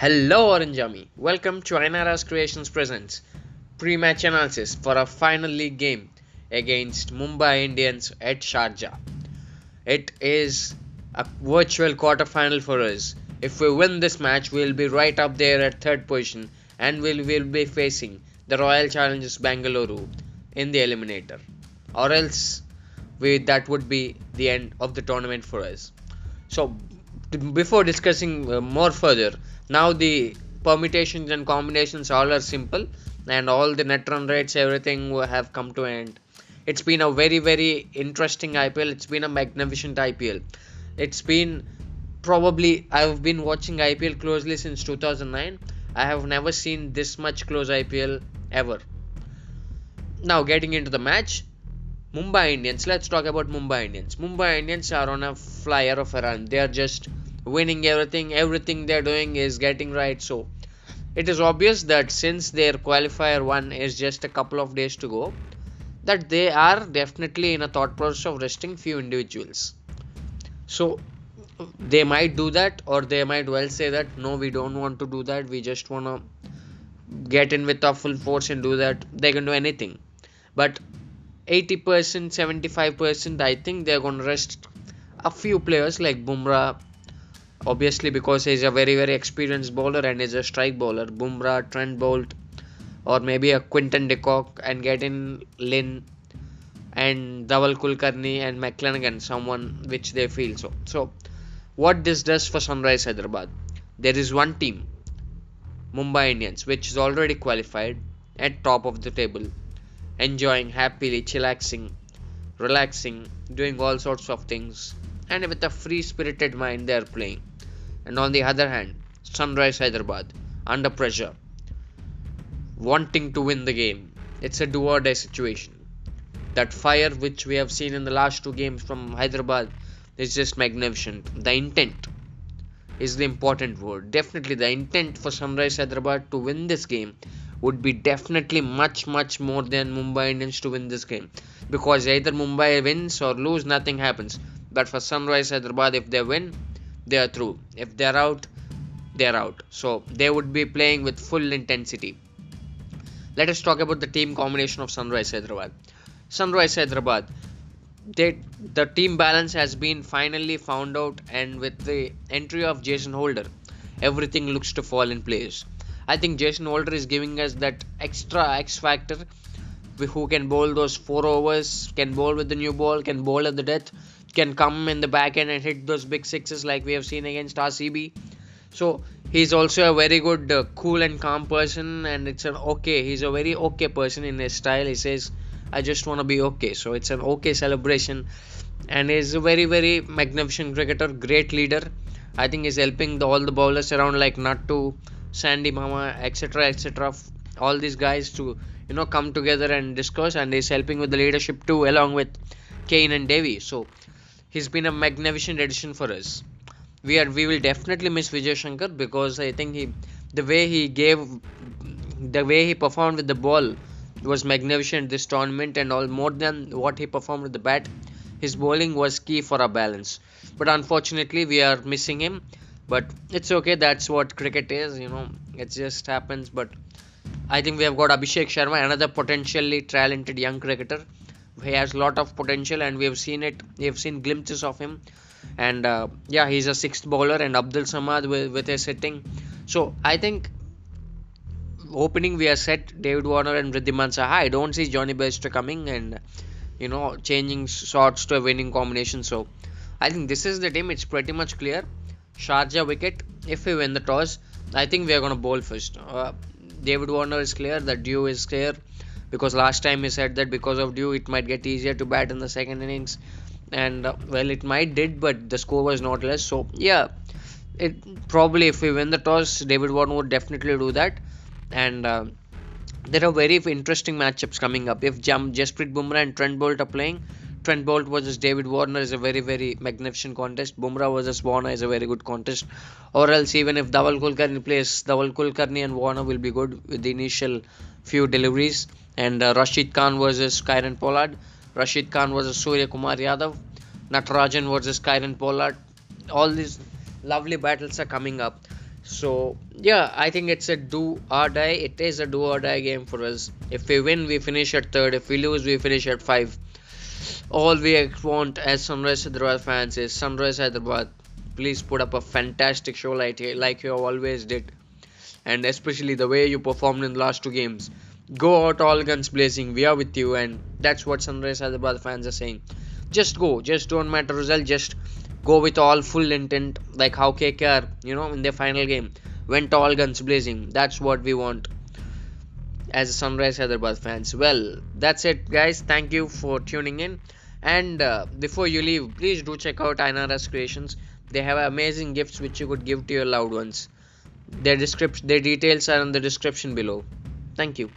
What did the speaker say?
Hello Orange Army, welcome to Ainara's Creations Presents pre-match analysis for a final league game against Mumbai Indians at Sharjah. It is a virtual quarter-final for us. If we win this match, we'll be right up there at third position and we'll, we'll be facing the Royal Challengers Bangalore in the eliminator. Or else we, that would be the end of the tournament for us. So before discussing uh, more further, now the permutations and combinations all are simple and all the net run rates everything have come to an end. It's been a very very interesting IPL it's been a magnificent IPL it's been probably I've been watching IPL closely since 2009 I have never seen this much close IPL ever. Now getting into the match Mumbai Indians. Let's talk about Mumbai Indians. Mumbai Indians are on a flyer of a run. They are just winning everything everything they're doing is getting right. So it is obvious that since their qualifier one is just a couple of days to go that they are definitely in a thought process of resting few individuals. So they might do that or they might well say that no we don't want to do that. We just want to get in with our full force and do that. They can do anything. But 80% 75% i think they're going to rest a few players like bumrah obviously because he's a very very experienced bowler and he's a strike bowler Bumrah, Trent Boult or maybe a Quinton de Kock and get in Lynn and Dhaval Kulkarni and McClenaghan someone which they feel so. So what this does for Sunrise Hyderabad there is one team Mumbai Indians which is already qualified at top of the table enjoying happily chillaxing relaxing doing all sorts of things and with a free spirited mind they are playing and on the other hand, Sunrise Hyderabad under pressure, wanting to win the game. It's a do or die situation. That fire which we have seen in the last two games from Hyderabad is just magnificent. The intent is the important word. Definitely, the intent for Sunrise Hyderabad to win this game would be definitely much much more than Mumbai Indians to win this game because either Mumbai wins or lose nothing happens but for Sunrise Hyderabad if they win they are through. If they are out, they are out. So they would be playing with full intensity. Let us talk about the team combination of Sunrise Hyderabad. Sunrise Hyderabad, they, the team balance has been finally found out, and with the entry of Jason Holder, everything looks to fall in place. I think Jason Holder is giving us that extra X factor who can bowl those four overs, can bowl with the new ball, can bowl at the death, can come in the back end and hit those big sixes like we have seen against RCB. So he's also a very good, uh, cool and calm person, and it's an okay. He's a very okay person in his style. He says, "I just want to be okay." So it's an okay celebration, and he's a very, very magnificent cricketer, great leader. I think he's helping the, all the bowlers around like not Nattu, Sandy Mama, etc., etc. All these guys to you know come together and discuss, and he's helping with the leadership too, along with Kane and Devi. So he's been a magnificent addition for us. We are we will definitely miss Vijay Shankar because I think he the way he gave the way he performed with the ball was magnificent. This tournament and all more than what he performed with the bat his bowling was key for our balance. But unfortunately we are missing him. But it's okay that's what cricket is you know. It just happens. But i think we have got abhishek sharma another potentially talented young cricketer he has a lot of potential and we have seen it we have seen glimpses of him. And uh, yeah he's a sixth bowler and abdul samad with, with his hitting. So i think opening we are set david warner and Wriddhiman saha i don't see johnny bairstow coming and you know changing shots to a winning combination. So i think this is the team it's pretty much clear. Sharjah wicket if we win the toss i think we are going to bowl first. Uh, david warner is clear the dew is clear because last time he said that because of dew it might get easier to bat in the second innings. And uh, well it might did but the score was not less. So yeah it probably if we win the toss david warner would definitely do that. And uh, there are very interesting matchups coming up. If Jam, Jasprit Bumrah and Trent Boult are playing Trent Boult versus David Warner is a very very magnificent contest. Bumrah versus Warner is a very good contest. Or else even if Dhaval Kulkarni plays, Dhaval Kulkarni and Warner will be good with the initial few deliveries and uh, Rashid Khan versus Kieron Pollard. Rashid Khan versus Surya Kumar Yadav. Natarajan versus Kieron Pollard. All these lovely battles are coming up. So yeah, I think it's a do or die. It is a do or die game for us. If we win, we finish at third. If we lose, we finish at five. All we want as Sunrise Hyderabad fans is Sunrise Hyderabad. Please put up a fantastic show like like you always did, and especially the way you performed in the last two games. Go out all guns blazing. We are with you, and that's what Sunrise Hyderabad fans are saying. Just go. Just don't matter result. Just go with all full intent, like how KKR, you know, in their final game went all guns blazing. That's what we want as Sunrise Hyderabad fans. Well, that's it, guys. Thank you for tuning in. And uh, before you leave, please do check out INRS Creations. They have amazing gifts which you could give to your loved ones. Their description, their details are in the description below. Thank you.